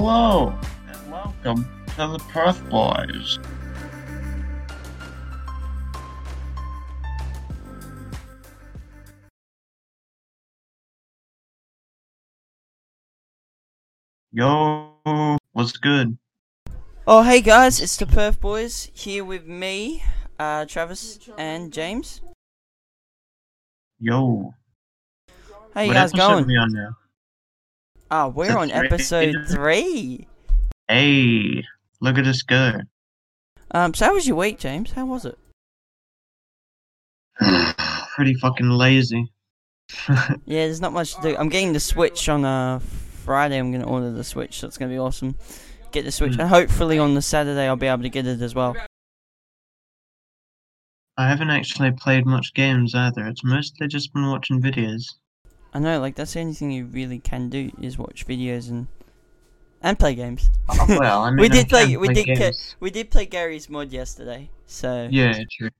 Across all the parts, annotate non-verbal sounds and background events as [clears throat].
Hello, and welcome to the Perth Boys. Yo, what's good? Oh, hey guys, it's the Perth Boys here with me, uh, Travis and James. Yo, How you what guys going? Now? Oh, we're on episode three. Hey, look at us go. Um, so how was your week, James? How was it? [sighs] Pretty fucking lazy. [laughs] Yeah, there's not much to do. I'm getting the Switch on uh Friday. I'm gonna order the Switch, so it's gonna be awesome. Get the Switch, Mm. and hopefully on the Saturday I'll be able to get it as well. I haven't actually played much games either. It's mostly just been watching videos. I know, like that's the only thing you really can do is watch videos and and play games. Oh, well, I [laughs] mean, we I did play. can We did. Ca- we did play Garry's Mod yesterday. So Yeah, true.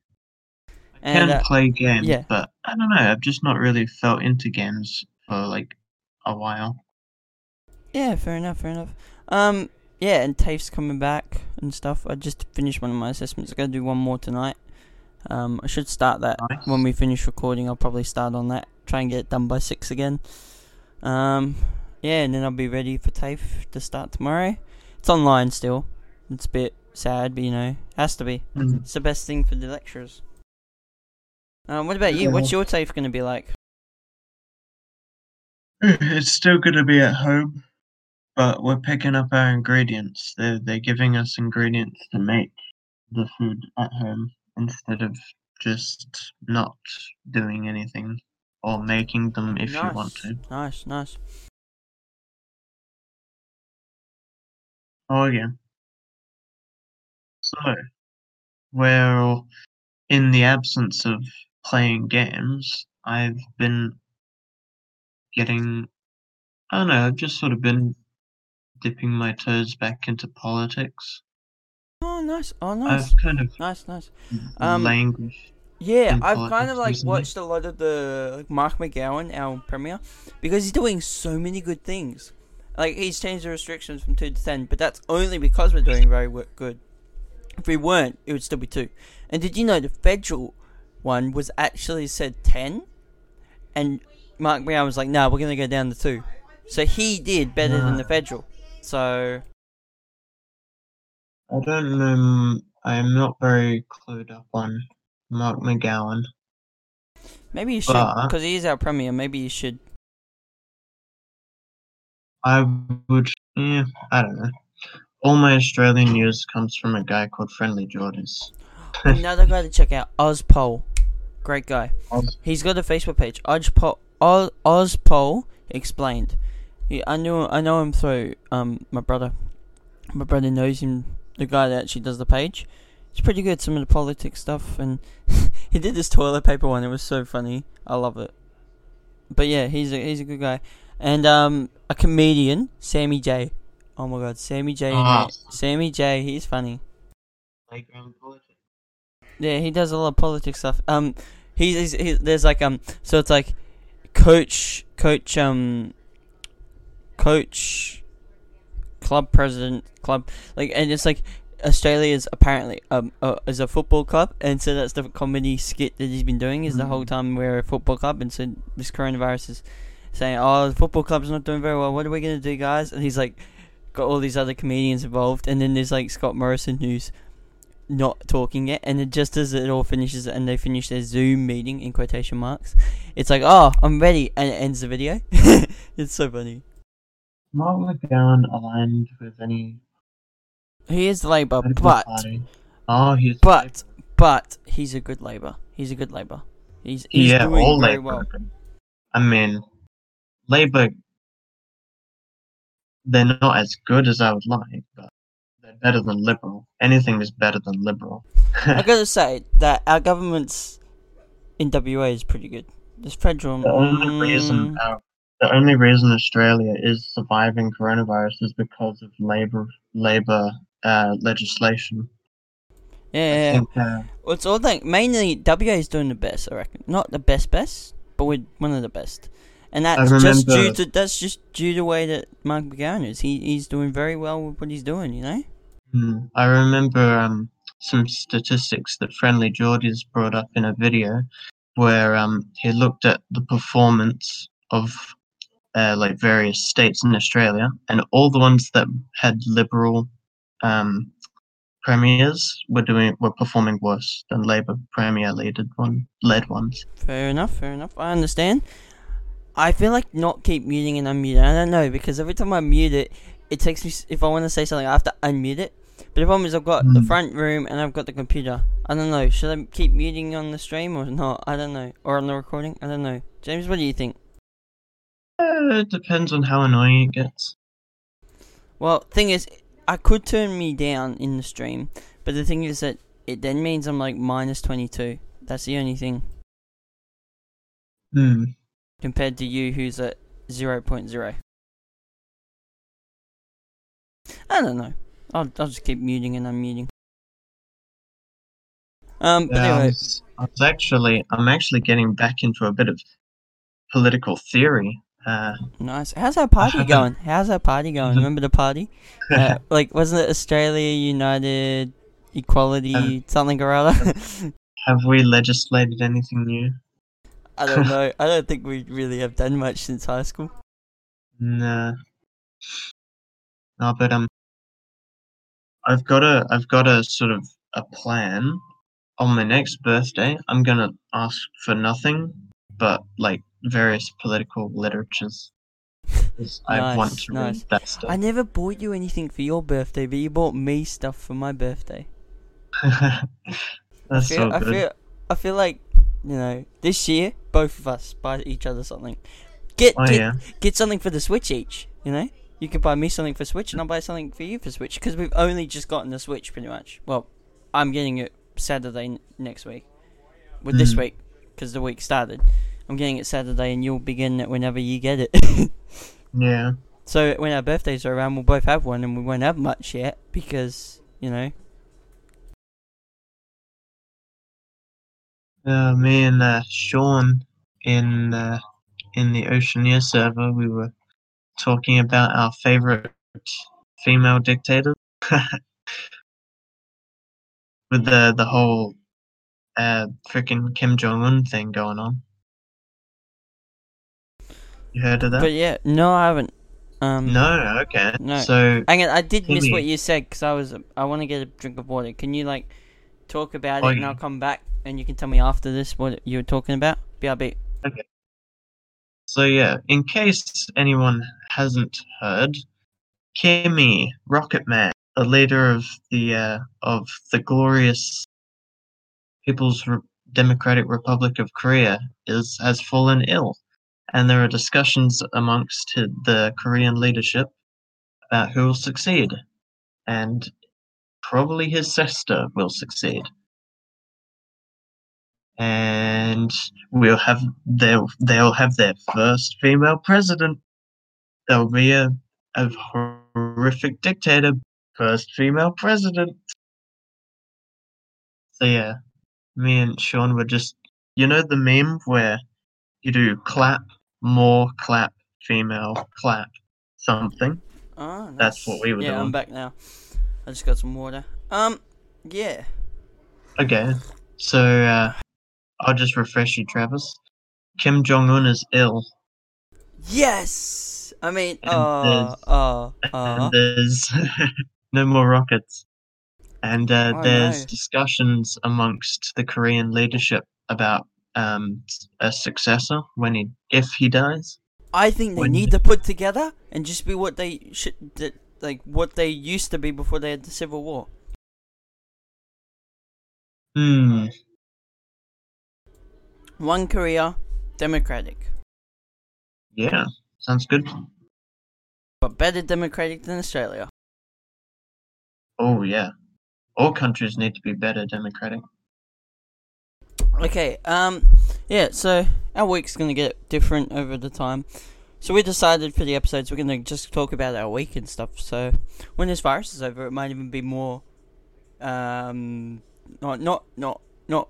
I and can uh, play games, yeah. but I don't know. I've just not really felt into games for like a while. Yeah, fair enough, fair enough. Um, yeah, and TAFE's coming back and stuff. I just finished one of my assessments. I gotta do one more tonight. Um, I should start that Nice. when we finish recording. I'll probably start on that. Try and get it done by six again. Um, yeah, and then I'll be ready for TAFE to start tomorrow. It's online still. It's a bit sad, but you know, has to be. Mm. It's the best thing for the lecturers. Um, what about you? What's your TAFE gonna be like? It's still going to be at home, but we're picking up our ingredients. They're they're giving us ingredients to make the food at home instead of just not doing anything or making them if nice, you want to. nice, nice. Oh yeah. So, well, in the absence of playing games, I've been getting. I don't know. I've just sort of been dipping my toes back into politics. Nice. Oh, nice. I've kind of Nice, nice. Um, languished. Yeah, I've kind of like recently. watched a lot of the like, Mark McGowan, our premier, because he's doing so many good things. Like he's changed the restrictions from two to ten, but that's only because we're doing very good. If we weren't, it would still be two. And did you know the federal one was actually said ten, and Mark McGowan was like, "No, we're gonna go down to two. So he did better than the federal. So I don't know. I'm not very clued up on Mark McGowan. maybe you should, because he is our premier. Maybe you should. I would. Yeah, I don't know. All my Australian news comes from a guy called Friendly Jordies. [gasps] Another guy to check out, Ozpol. Great guy. Oz- He's got a Facebook page. Ozpol, Oz, Ozpol explained. He, I knew I know him through um my brother. My brother knows him, the guy that actually does the page. It's pretty good. Some of the politics stuff, and [laughs] he did this toilet paper one. It was so funny. I love it. But yeah, he's a he's a good guy, and um a comedian, Sammy J. Oh my God, Sammy J. Ah. Sammy J. He's funny. Playground politics. Yeah, he does a lot of politics stuff. Um, he's, he's, he there's like um, so it's like, coach, coach, um, coach, club president, club like, and it's like Australia is apparently um uh, is a football club, and so that's the comedy skit that he's been doing is the whole Mhm. time we're a football club, and so this coronavirus is saying, oh, the football club's not doing very well. What are we gonna do, guys? And he's like, got all these other comedians involved, and then there's like Scott Morrison who's not talking yet, and it just as it all finishes and they finish their Zoom meeting in quotation marks, it's like, oh, I'm ready, and it ends the video. [laughs] it's so funny. Mark McGowan aligned with any He is Labour, but party. Oh, he's but but he's a good Labour. He's a good Labour. He's he's yeah, doing all very Labour. well. I mean, Labour. They're not as good as I would like, but they're better than Liberal. Anything is better than Liberal. I gotta [laughs] say that our government's in WA is pretty good. This federal. The only reason mm, our, the only reason Australia is surviving coronavirus is because of labor labor uh, legislation. yeah, yeah. think, uh, Well, it's all like mainly WA is doing the best, I reckon. Not the best best, but we're one of the best. And that's just due to that's just due to the way that Mark McGowan is. He he's doing very well with what he's doing. You know. Hmm, I remember um, some statistics that Friendly Jordies brought up in a video where um, he looked at the performance of uh, like various states in Australia, and all the ones that had liberal um, premiers were doing were performing worse than Labor premier led one led ones. Fair enough, fair enough. I understand. I feel like not keep muting and unmuting. I don't know because every time I mute it, it takes me. If I want to say something, I have to unmute it. But the problem is, I've got the Hmm. front room and I've got the computer. I don't know. Should I keep muting on the stream or not? I don't know. Or on the recording? I don't know. James, what do you think? Uh, it depends on how annoying it gets. Well, thing is, I could turn me down in the stream, but the thing is that it then means I'm like minus twenty two. That's the only thing Hmm. compared to you, who's at zero point zero. I don't know. I'll I'll just keep muting and unmuting. Um, but Yeah, I was, I was actually I'm actually getting back into a bit of political theory. Uh, nice. How's [laughs] our party going? How's our party going? Remember the party? [laughs] Uh, like, wasn't it Australia United Equality Um, something or other? [laughs] have we legislated anything new? I don't know. I don't think we really have done much since high school. Nah. No, but um, I've got a I've got a sort of a plan. On my next birthday, I'm gonna ask for nothing but like various political literatures. 'Cause I want Nice, to nice. read that stuff. I never bought you anything for your birthday, but you bought me stuff for my birthday. [laughs] That's I feel, so I feel, I feel like you know, this year both of us buy each other something. Get oh get, yeah. get something for the Switch each. You know, you could buy me something for Switch, and I'll buy something for you for Switch because we've only just gotten the Switch, pretty much. Well, I'm getting it Saturday n- next week. Well, this Mm. week because the week started. I'm getting it Saturday, and you'll be getting it whenever you get it. [laughs] Yeah. So when our birthdays are around, we'll both have one, and we won't have much yet because you know. Uh, me and uh, Sean in uh, in the Oceaneer server, we were talking about our favorite female dictators. [laughs] With the the whole uh freaking Kim Jong Un thing going on. You heard of that? But yeah, no, I haven't. Um, no, okay. No. So Hang on, I did miss what you said because I was. I want to get a drink of water. Can you like talk about Oh, it, and. I'll come back, and you can tell me after this what you were talking about. BRB. Okay. So yeah, in case anyone hasn't heard, Kimmy Rocketman, the leader of the uh, of the glorious People's Re- Democratic Republic of Korea, is has fallen ill, and there are discussions amongst the Korean leadership about who will succeed, and probably his sister will succeed. And we'll have they'll they'll have their first female president. There'll be a, a horrific dictator, first female president. So yeah, me and Sean were just you know the meme where you do clap, more clap, female, clap, something. Oh, That's what we were doing. yeah, I'm back now. I just got some water. Um, yeah. Okay, so uh, I'll just refresh you, Travis. Kim Jong Un is ill, Yes. I mean, And oh, there's- oh, oh. [laughs] and there's [laughs] no more rockets. And uh, Oh, there's no. discussions amongst the Korean leadership about um, a successor when he, if he dies. I think they when- need to put together and just be what they should, like what they used to be before they had the civil war. Hmm. One Korea, democratic, Yeah. Sounds good. but better democratic than Australia. Oh yeah. All countries need to be better democratic. Okay, um, yeah, so our week's gonna get different over the time. So we decided for the episodes we're gonna just talk about our week and stuff. So when this virus is over, it might even be more, um, not not not not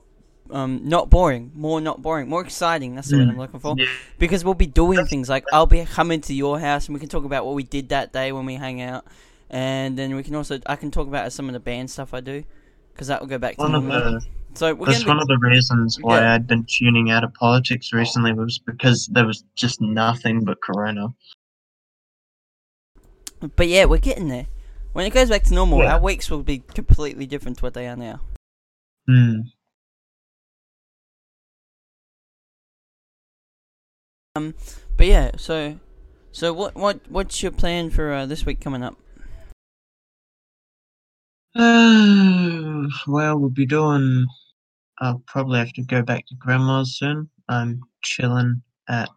um not boring, more not boring, more exciting. That's the word Mm. I'm looking for. Yeah. Because we'll be doing things like I'll be coming to your house and we can talk about what we did that day when we hang out, and then we can also I can talk about some of the band stuff I do, because that will go back to One So that's one of the reasons why Yeah. I'd been tuning out of politics recently was because there was just nothing but corona. but yeah, we're getting there. When it goes back to normal, Yeah. our weeks will be completely different to what they are now. Hmm. Um, But yeah, so so what what what's your plan for uh, this week coming up? Uh, [sighs] well, we'll be doing. I'll probably have to go back to grandma's soon. I'm chilling at,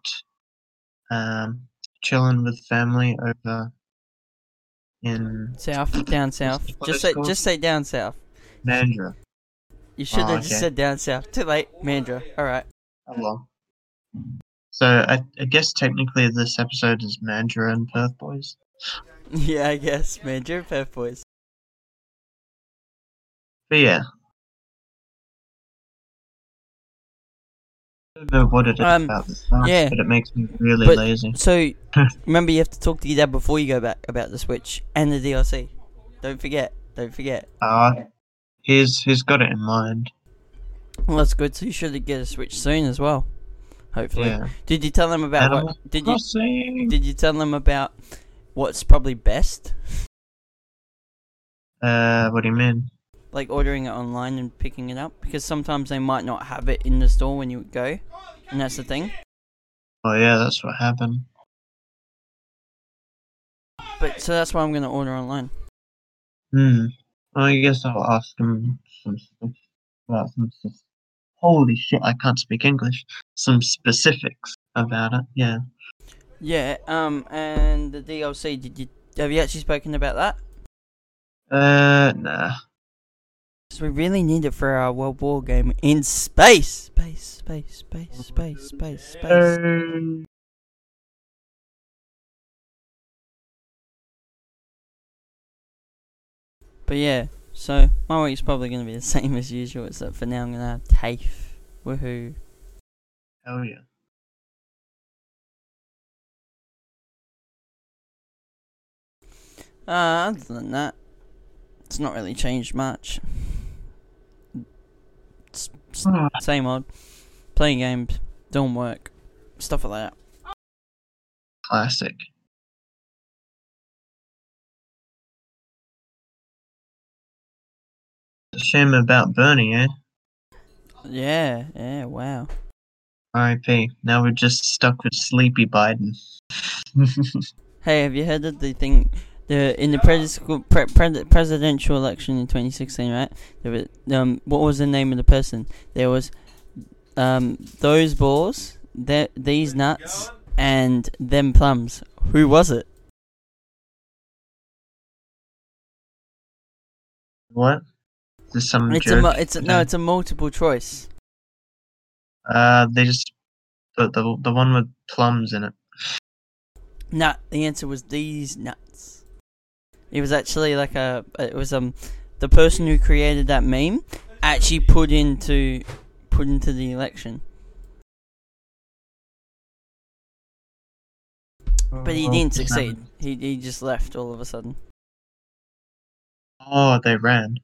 um, chilling with family over in South, down south. Just say called? just say down south. Mandurah. You should have Oh, just said down south. Too late, Mandurah. All right. Oh well. So I, I guess technically this episode is Mandurah and Perth Boys. [laughs] Yeah, I guess Mandurah, Perth boys. But yeah. Don't know what it is Um, about this house, yeah. but it makes me really But- lazy. So [laughs] remember, you have to talk to your dad before you go back about the Switch and the DLC. Don't forget. Don't forget. Uh, he's he's got it in mind. Well, that's good. So you should get a Switch soon as well. Hopefully. Yeah. Did you tell them about Animal what? Did you did you tell them about what's probably best? Uh, what do you mean? Like ordering it online and picking it up because sometimes they might not have it in the store when you go, and that's the thing. Oh yeah, that's what happened. But so that's why I'm gonna order online. Hmm. I guess I'll ask him some stuff about some stuff. Holy shit, I can't speak English. Some specifics about it. Yeah. Yeah. Um. And the DLC. Did you have you actually spoken about that? Uh, nah. 'Cause we really need it for our World War game in space. Space. Space. Space. Space. Space. Space. Uh, But yeah. So my week's probably gonna be the [laughs] same as usual, except for now I'm gonna have TAFE. Woohoo. hell yeah. Uh, other than that, it's not really changed much. It's, it's Ah, same old. Playing games, doing work, stuff like that. Classic. Shame about Bernie, eh? Yeah, yeah, wow. R.I.P. Now we're just stuck with Sleepy Biden. [laughs] Hey, have you heard of the thing? The in the presidential pre- pre- presidential election in 2016, right? There was um, what was the name of the person? There was um, those balls, that these nuts, and them plums. Who was it? what? Is this some It's a mu- it's a, no, it's a multiple choice. Uh, they just the the the one with plums in it. Nut. The answer was these nuts. It was actually like a. It was um, the person who created that meme actually put into put into the election, but he Oh, didn't succeed. He he just left all of a sudden. Oh, they ran.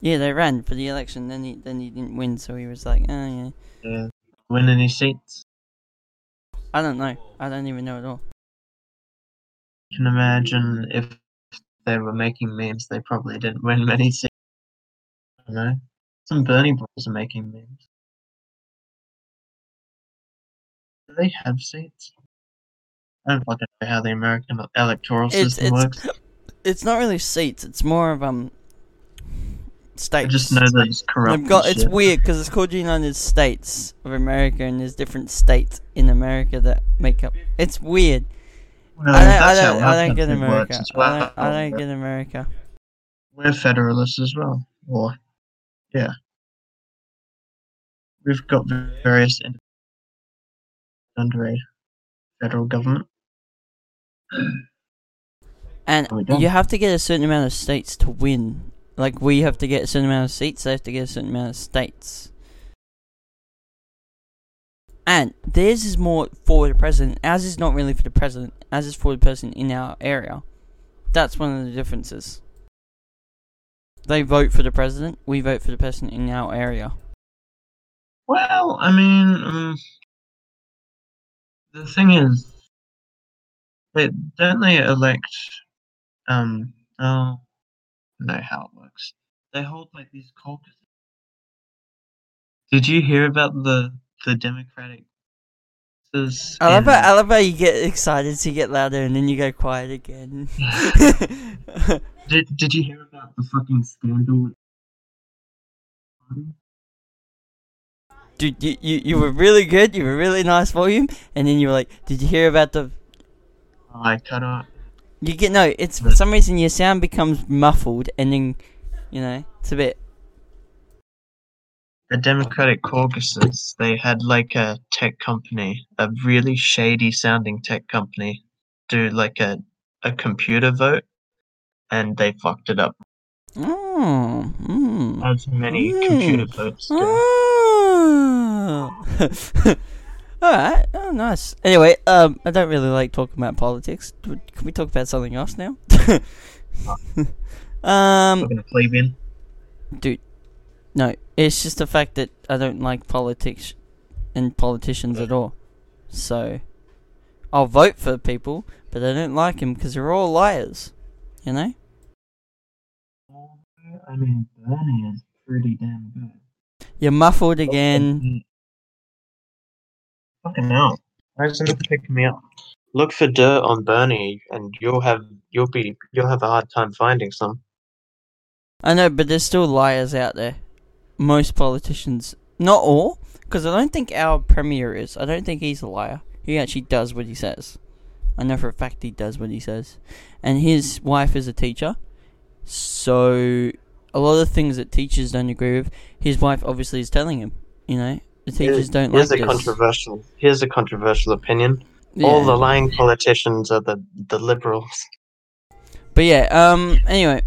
Yeah, they ran for the election. Then he then he didn't win, so he was like, oh yeah. Yeah. Win any seats? I don't know. I don't even know at all. can imagine if they were making memes, they probably didn't win many seats. I don't know. Some Bernie Bros are making memes. Do they have seats? I don't fucking know how the American electoral It's system it's works. [clears throat] it's not really seats. It's more of um states. I just know that it's corrupt. Got it's weird because it's called the United States of America, and there's different states in America that make up. It's weird. Well, I don't, I that's don't, I don't get America. works as I don't, I don't get America. We're federalists as well. Or, yeah. We've got various under a federal government. And you have to get a certain amount of states to win. Like we have to get a certain amount of seats. They have to get a certain amount of states. And theirs is more for the president. Ours is not really for the president. Ours is for the person in our area. That's one of the differences. They vote for the president. We vote for the person in our area. Well, I mean, um, the thing is, they, don't they elect? Um, oh, know how it works. They hold like these caucuses. Did you hear about the the Democratic? I love, how, I love how you get excited to get louder and then you go quiet again. [laughs] Did Did you hear about the fucking scandal? Dude, you, you, you were really good. You were really nice volume. And then you were like, did you hear about the oh, I cut out. You get no. It's for some reason your sound becomes muffled, and then you know it's a bit. The Democratic caucuses. They had like a tech company, a really shady sounding tech company, do like a a computer vote, and they fucked it up. Oh. Mm. As many Mm. computer votes do. Oh. [laughs] All right. Oh, nice. Anyway, um, I don't really like talking about politics. Can we talk about something else now? [laughs] um, We're gonna plebeian. no, it's just the fact that I don't like politics and politicians at all. So, I'll vote for people, but I don't like them because they're all liars. You know? I mean, Bernie is pretty damn good. You're muffled again. Fucking hell. Why isn't it picking me up? Look for dirt on Bernie, and you'll have you'll be you'll have a hard time finding some. I know, but there's still liars out there. Most politicians, not all, because I don't think our premier is. I don't think he's a liar. He actually does what he says. I know for a fact he does what he says. And his wife is a teacher, so a lot of things that teachers don't agree with, his wife obviously is telling him. You know, the teachers don't Here's like a this. controversial. Here's a controversial opinion. All the lying politicians are the the liberals. But yeah, um, anyway,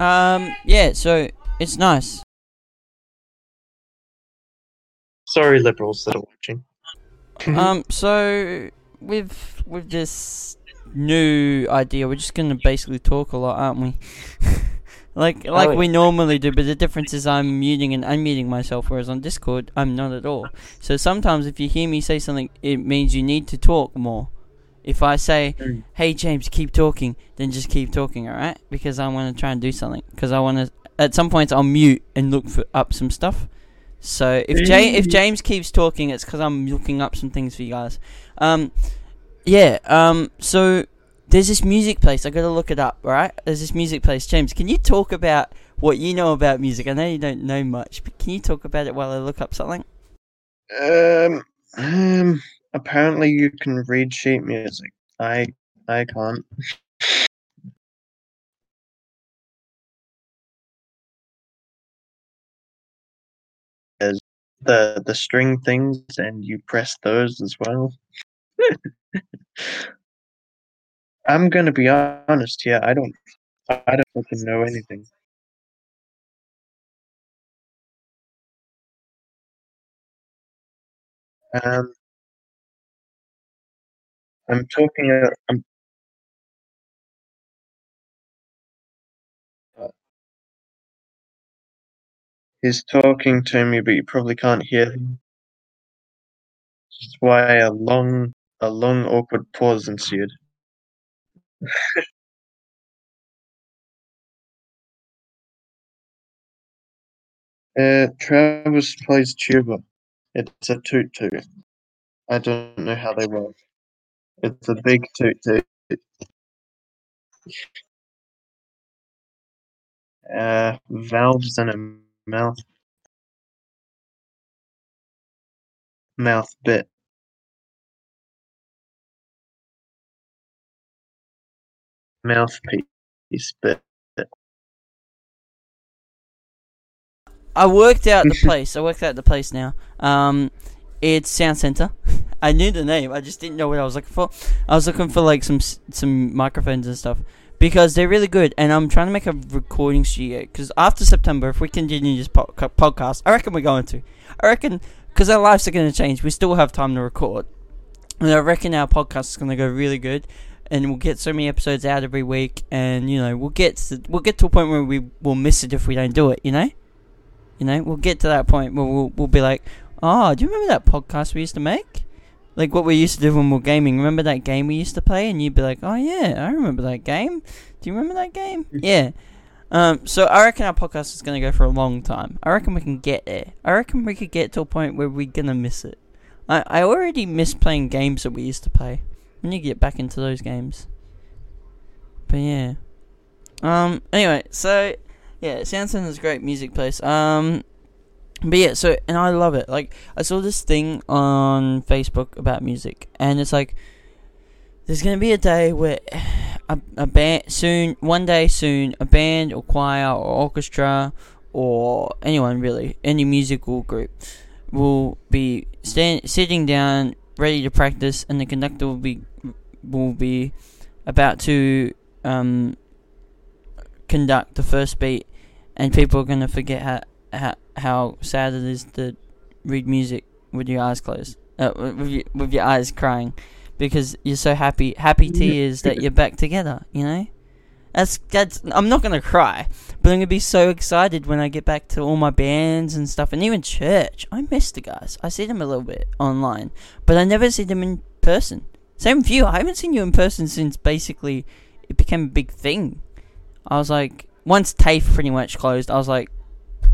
um, yeah. So it's nice. Sorry, liberals that are watching. Um, so with with this new idea, we're just gonna basically talk a lot, aren't we? like [laughs] like Oh, we normally do, but the difference is I'm muting and unmuting myself, whereas on Discord I'm not at all. So sometimes if you hear me say something, it means you need to talk more. If I say, Mm. "Hey James, keep talking," then just keep talking, all right? Because I want to try and do something. Because I want to. At some points, I'll mute and look for up some stuff. So if Jay, if. James keeps talking, it's because I'm looking up some things for you guys. Um, yeah. Um, so there's this music place. I gotta look it up. Right? There's this music place. James, can you talk about what you know about music? I know you don't know much, but can you talk about it while I look up something? Um, um. Apparently, you can read sheet music. I I can't. [laughs] the the string things, and you press those as well. [laughs] I'm gonna be honest here. I don't. I don't fucking know anything. Um, I'm talking. I'm. He's talking to me, but you probably can't hear him. That's why a long, a long, awkward pause ensued. [laughs] uh, Travis plays tuba. It's a toot toot. I don't know how they work. It's a big toot toot. Uh, valves and a mouth. Mouth bit. Mouthpiece bit. I worked out the [laughs] place. I worked out the place now. Um, it's Sound Center. [laughs] I knew the name. I just didn't know what I was looking for. I was looking for like some s- some microphones and stuff because they're really good. And I'm trying to make a recording studio because after September, if we continue this po- podcast, I reckon we're going to. I reckon because our lives are going to change. We still have time to record, and I reckon our podcast is going to go really good, and we'll get so many episodes out every week, and you know we'll get to, we'll get to a point where we will miss it if we don't do it. You know, you know we'll get to that point where we'll we'll be like, oh, do you remember that podcast we used to make? Like what we used to do when we were gaming. Remember that game we used to play? And you'd be like, oh yeah, I remember that game. Do you remember that game? yeah. Um, so I reckon our podcast is going to go for a long time. I reckon we can get there. I reckon we could get to a point where we're going to miss it. I, I already miss playing games that we used to play. We need to get back into those games. But yeah. Um, anyway, so, yeah, Soundson is a great music place. Um, but yeah, so, and I love it. Like, I saw this thing on Facebook about music, and it's like, there's to be a day where a, a band soon, one day soon, a band or choir or orchestra or anyone really, any musical group will be stand, sitting down, ready to practice, and the conductor will be will be about to um, conduct the first beat, and people are gonna forget how how, how sad it is to read music with your eyes closed, uh, with, your, with your eyes crying because you're so happy. Happy tears that you're back together. You know, that's that's. I'm not gonna cry, but I'm gonna be so excited when I get back to all my bands and stuff, and even church. I miss the guys. I see them a little bit online, but I never see them in person. Same with you. I haven't seen you in person since basically it became a big thing. I was like, once TAFE pretty much closed, I was like,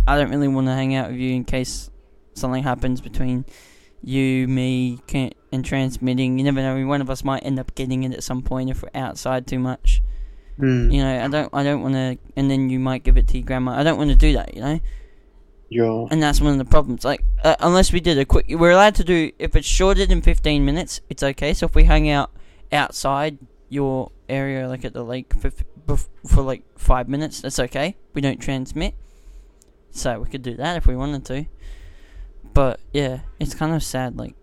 I don't really want to hang out with you in case something happens between you, me, and transmitting. You never know. One of us might end up getting it at some point if we're outside too much. Mm. You know, I don't, I don't want to, and then you might give it to your grandma. I don't want to do that. You know. Yeah. And that's one of the problems. Like, uh, unless we did a quick, we're allowed to do if it's shorter than fifteen minutes, it's okay. So if we hang out outside your area, like at the lake, for for like five minutes, that's okay. We don't transmit, so we could do that if we wanted to. But yeah, it's kind of sad. Like,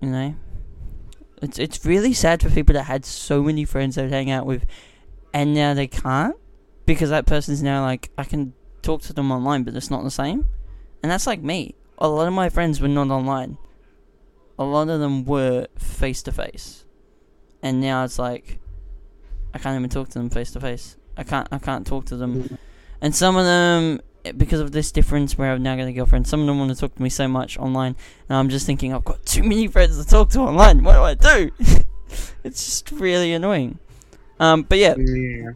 you know, it's it's really sad for people that had so many friends they would hang out with, and now they can't because that person's now like I can talk to them online, but it's not the same. And that's like me. A lot of my friends were not online. A lot of them were face to face, and now it's like I can't even talk to them face to face. I can't I can't talk to them, mm-hmm. and some of them because of this difference where I've now got a girlfriend, some of them want to talk to me so much online, and I'm just thinking I've got too many friends to talk to online. What do I do? [laughs] it's just really annoying. Um, but yeah, yeah,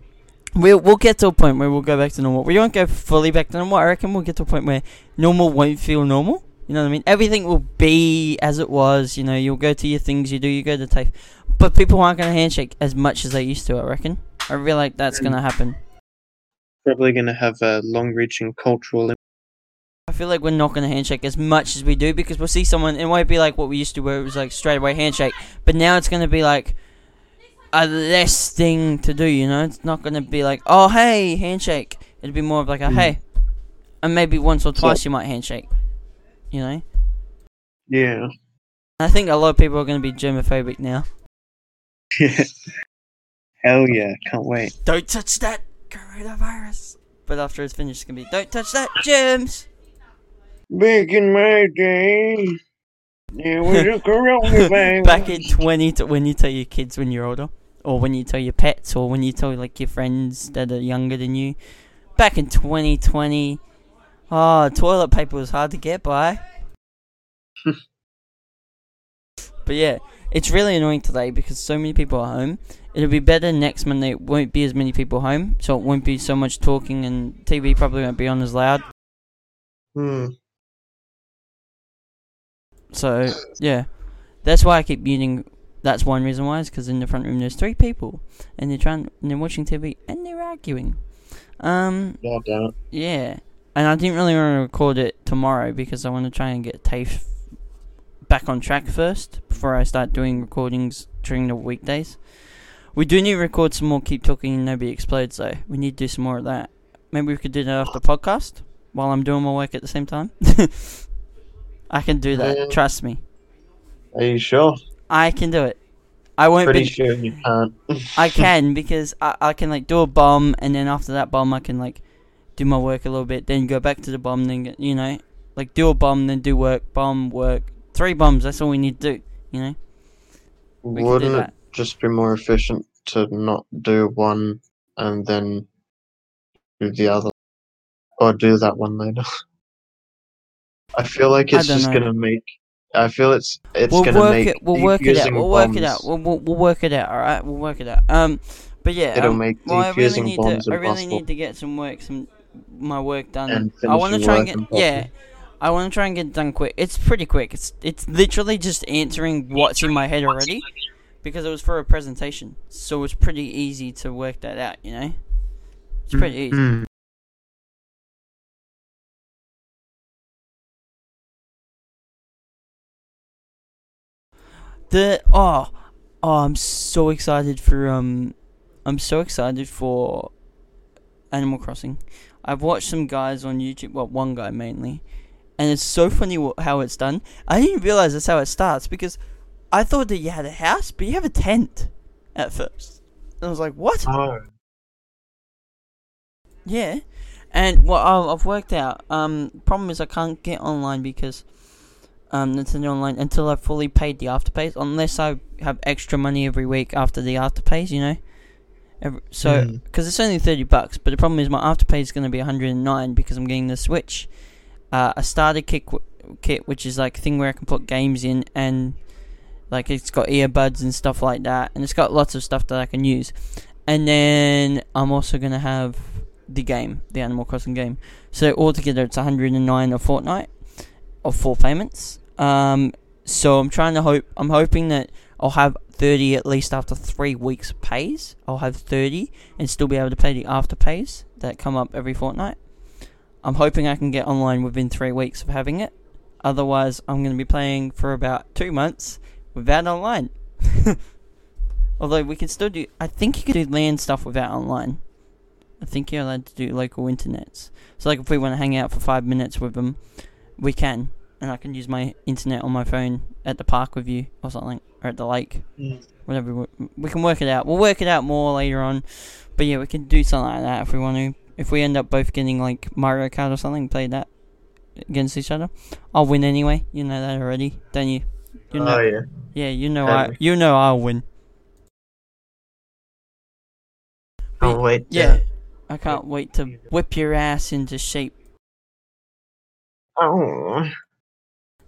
we'll we'll get to a point where we'll go back to normal. We won't go fully back to normal. I reckon we'll get to a point where normal won't feel normal. You know what I mean? Everything will be as it was. You know, you'll go to your things you do. You go to TAFE, but people aren't going to handshake as much as they used to. I reckon. I feel like that's going to happen probably going to have a long-reaching cultural. I feel like we're not going to handshake as much as we do because we'll see someone. It won't be like what we used to, where it was like straight away handshake. But now it's going to be like a less thing to do. You know, it's not going to be like, oh hey, handshake. It'd be more of like a mm. hey, and maybe once or twice you might handshake. You know. Yeah. I think a lot of people are going to be germophobic now. Yeah. [laughs] Hell yeah! Can't wait. Don't touch that coronavirus. But after it's finished, it's gonna be don't touch that, germs. Back in my day, there was a coronavirus. Back in twenty, to when you tell your kids when you're older, or when you tell your pets, or when you tell like your friends that are younger than you. Back in 2020, oh, ah, toilet paper was hard to get by. [laughs] but yeah, it's really annoying today because so many people are home It'll be better next Monday. It won't be as many people home, so it won't be so much talking, and TV probably won't be on as loud. Hmm. So yeah, that's why I keep muting. That's one reason why is because in the front room there's three people, and they're trying, and they're watching TV, and they're arguing. Um. Yeah, damn. Yeah, and I didn't really want to record it tomorrow because I want to try and get TAFE back on track first before I start doing recordings during the weekdays. We do need to record some more Keep Talking and Nobody Explodes, though. We need to do some more of that. Maybe we could do that after podcast while I'm doing my work at the same time. [laughs] I can do that. Uh, trust me. Are you sure? I can do it. I won't Pretty be. sure you can't. I [laughs] can because I, I can like do a bomb and then after that bomb I can like do my work a little bit, then go back to the bomb, then get, you know, Like do a bomb, then do work, bomb, work. Three bombs. That's all we need to do. You know. We can do Wouldn't just be more efficient to not do one and then do the other? Or do that one later? I feel like it's just know. gonna make. I feel it's it's we'll gonna work make. it. We'll work it out. We'll work it out. We'll, we'll, we'll work it out. All right. We'll work it out. Um, but yeah. It'll um, make well, I really need bombs to. I really need to get some work, some my work done. And I want to try and get. impossible. Yeah. I want to try and get it done quick. It's pretty quick. It's it's literally just answering what's in my head already, because it was for a presentation, so it's pretty easy to work that out. You know, it's pretty easy. Mm. The oh oh I'm so excited for um I'm so excited for Animal Crossing. I've watched some guys on YouTube, well one guy mainly, and it's so funny how it's done. I didn't realize that's how it starts because I thought that you had a house, but you have a tent at first. And I was like, what? Oh. Yeah, and what I- I've worked out. Um, problem is I can't get online because um Nintendo Online until I've fully paid the afterpays. Unless I have extra money every week after the afterpays, you know. Every, so Mm. because it's only thirty bucks, but the problem is my afterpay is going to be one hundred and nine because I'm getting the Switch, uh, a starter kit, kit which is like a thing where I can put games in and like it's got earbuds and stuff like that, and it's got lots of stuff that I can use. And then I'm also gonna have the game, the Animal Crossing game. So altogether, it's 109 a fortnight of four payments. Um, so I'm trying to hope. I'm hoping that I'll have 30 at least after three weeks of pays. I'll have 30 and still be able to pay the after pays that come up every fortnight. I'm hoping I can get online within three weeks of having it. Otherwise, I'm going to be playing for about two months without online. [laughs] Although we can still do, I think you can do LAN stuff without online. I think you're allowed to do local internets. So, like, if we want to hang out for five minutes with them, we can, and I can use my internet on my phone at the park with you or something, or at the lake, Mm. whatever. We, we can work it out. We'll work it out more later on, but yeah, we can do something like that if we want to. If we end up both getting like Mario Kart or something, play that against each other. I'll win anyway. You know that already, don't you? You know, Oh yeah. yeah, you know I, you know I'll win. Can't wait. to- Yeah, I can't wait to whip your ass into shape. Oh.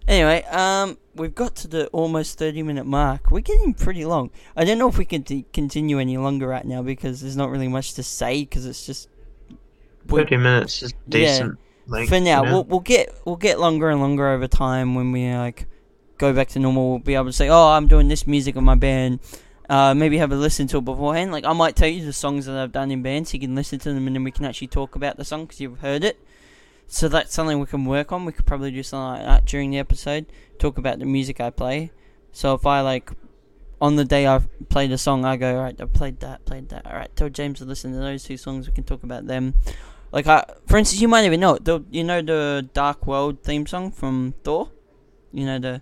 Anyway, um, we've got to the almost 30 minute mark. We're getting pretty long. I don't know if we can t- continue any longer right now because there's not really much to say because it's just Thirty minutes is Yeah. decent. length, for now. you know? We'll we'll get we'll get longer and longer over time when we like go back to normal. We'll be able to say, "Oh, I'm doing this music in my band." Uh, maybe have a listen to it beforehand. Like I might tell you the songs that I've done in band, so you can listen to them, and then we can actually talk about the song because you've heard it. So that's something we can work on. We could probably do something like that during the episode. Talk about the music I play. So if I like on the day I played a song, I go, alright, I played that, played that. Alright, tell James to listen to those two songs. We can talk about them. Like, I, for instance, you might even know it. The, you know the Dark World theme song from Thor. You know the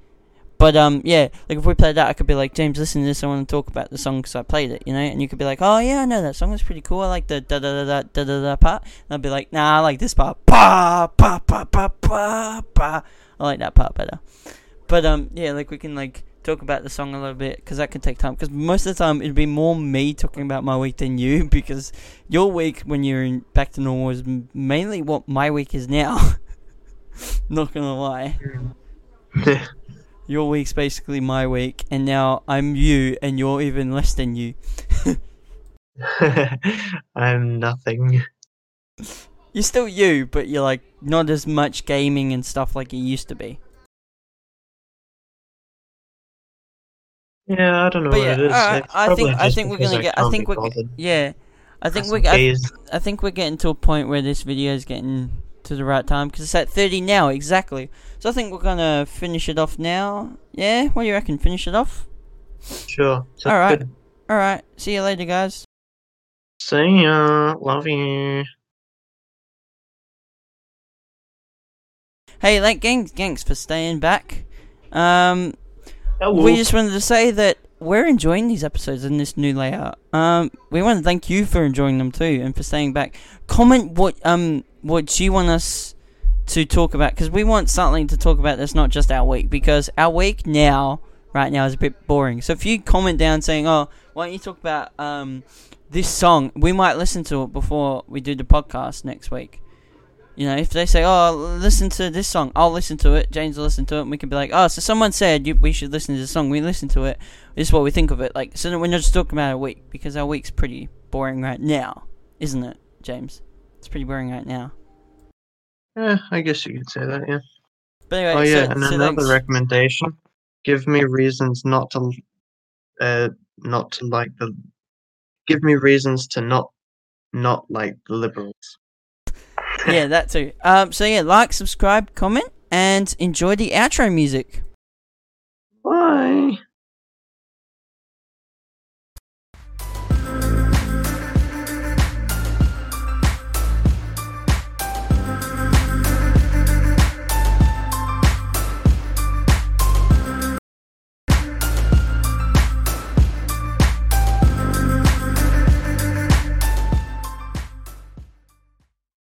but um yeah like if we played that I could be like James listen to this. I want to talk about the song because I played it you know? And you could be like oh yeah I know that song. Is pretty cool. I like the da da da da da da da part. And I'll be like nah I like this part. Pa pa pa pa pa pa I like that part better. But um yeah like we can like talk about the song a little bit because that can take time. Because most of the time it'd be more me talking about my week than you [laughs] because your week when you're in back to normal is mainly what my week is now. [laughs] Not gonna lie [laughs] your week's basically my week and now i'm you and you're even less than you [laughs] I'm nothing. you're still you but you're like not as much gaming and stuff like you used to be Yeah, I don't know But what yeah, it is. alright, It's I think I think we're gonna get. I think we're yeah. I think Some we. I, I think we're getting to a point where this video is getting to the right time because it's at 30 now exactly. So I think we're gonna finish it off now. Yeah, what do you reckon? Finish it off. Sure. Alright. good. All right. See you later, guys. See ya. Love you. Hey, like, gangs, gangs for staying back. Um, Hello. we just wanted to say that we're enjoying these episodes in this new layout. Um, we want to thank you for enjoying them too and for staying back. Comment what um what do you want us to talk about because we want something to talk about that's not just our week because our week now right now is a bit boring. So if you comment down saying, "Oh, why don't you talk about um this song?" We might listen to it before we do the podcast next week. You know, if they say, "Oh, listen to this song," I'll listen to it. James will listen to it, and we can be like, "Oh, so someone said you, we should listen to this song. We listen to it. This is what we think of it." Like, so we're not just talking about our week because our week's pretty boring right now, isn't it, James? It's pretty boring right now. Yeah, I guess you could say that. Yeah. But anyway, Oh yeah, so, and so another thanks. recommendation: give me reasons not to, uh, not to like the. Give me reasons to not, not like the liberals. [laughs] yeah, that too. Um, so yeah, like, subscribe, comment, and enjoy the outro music. Bye.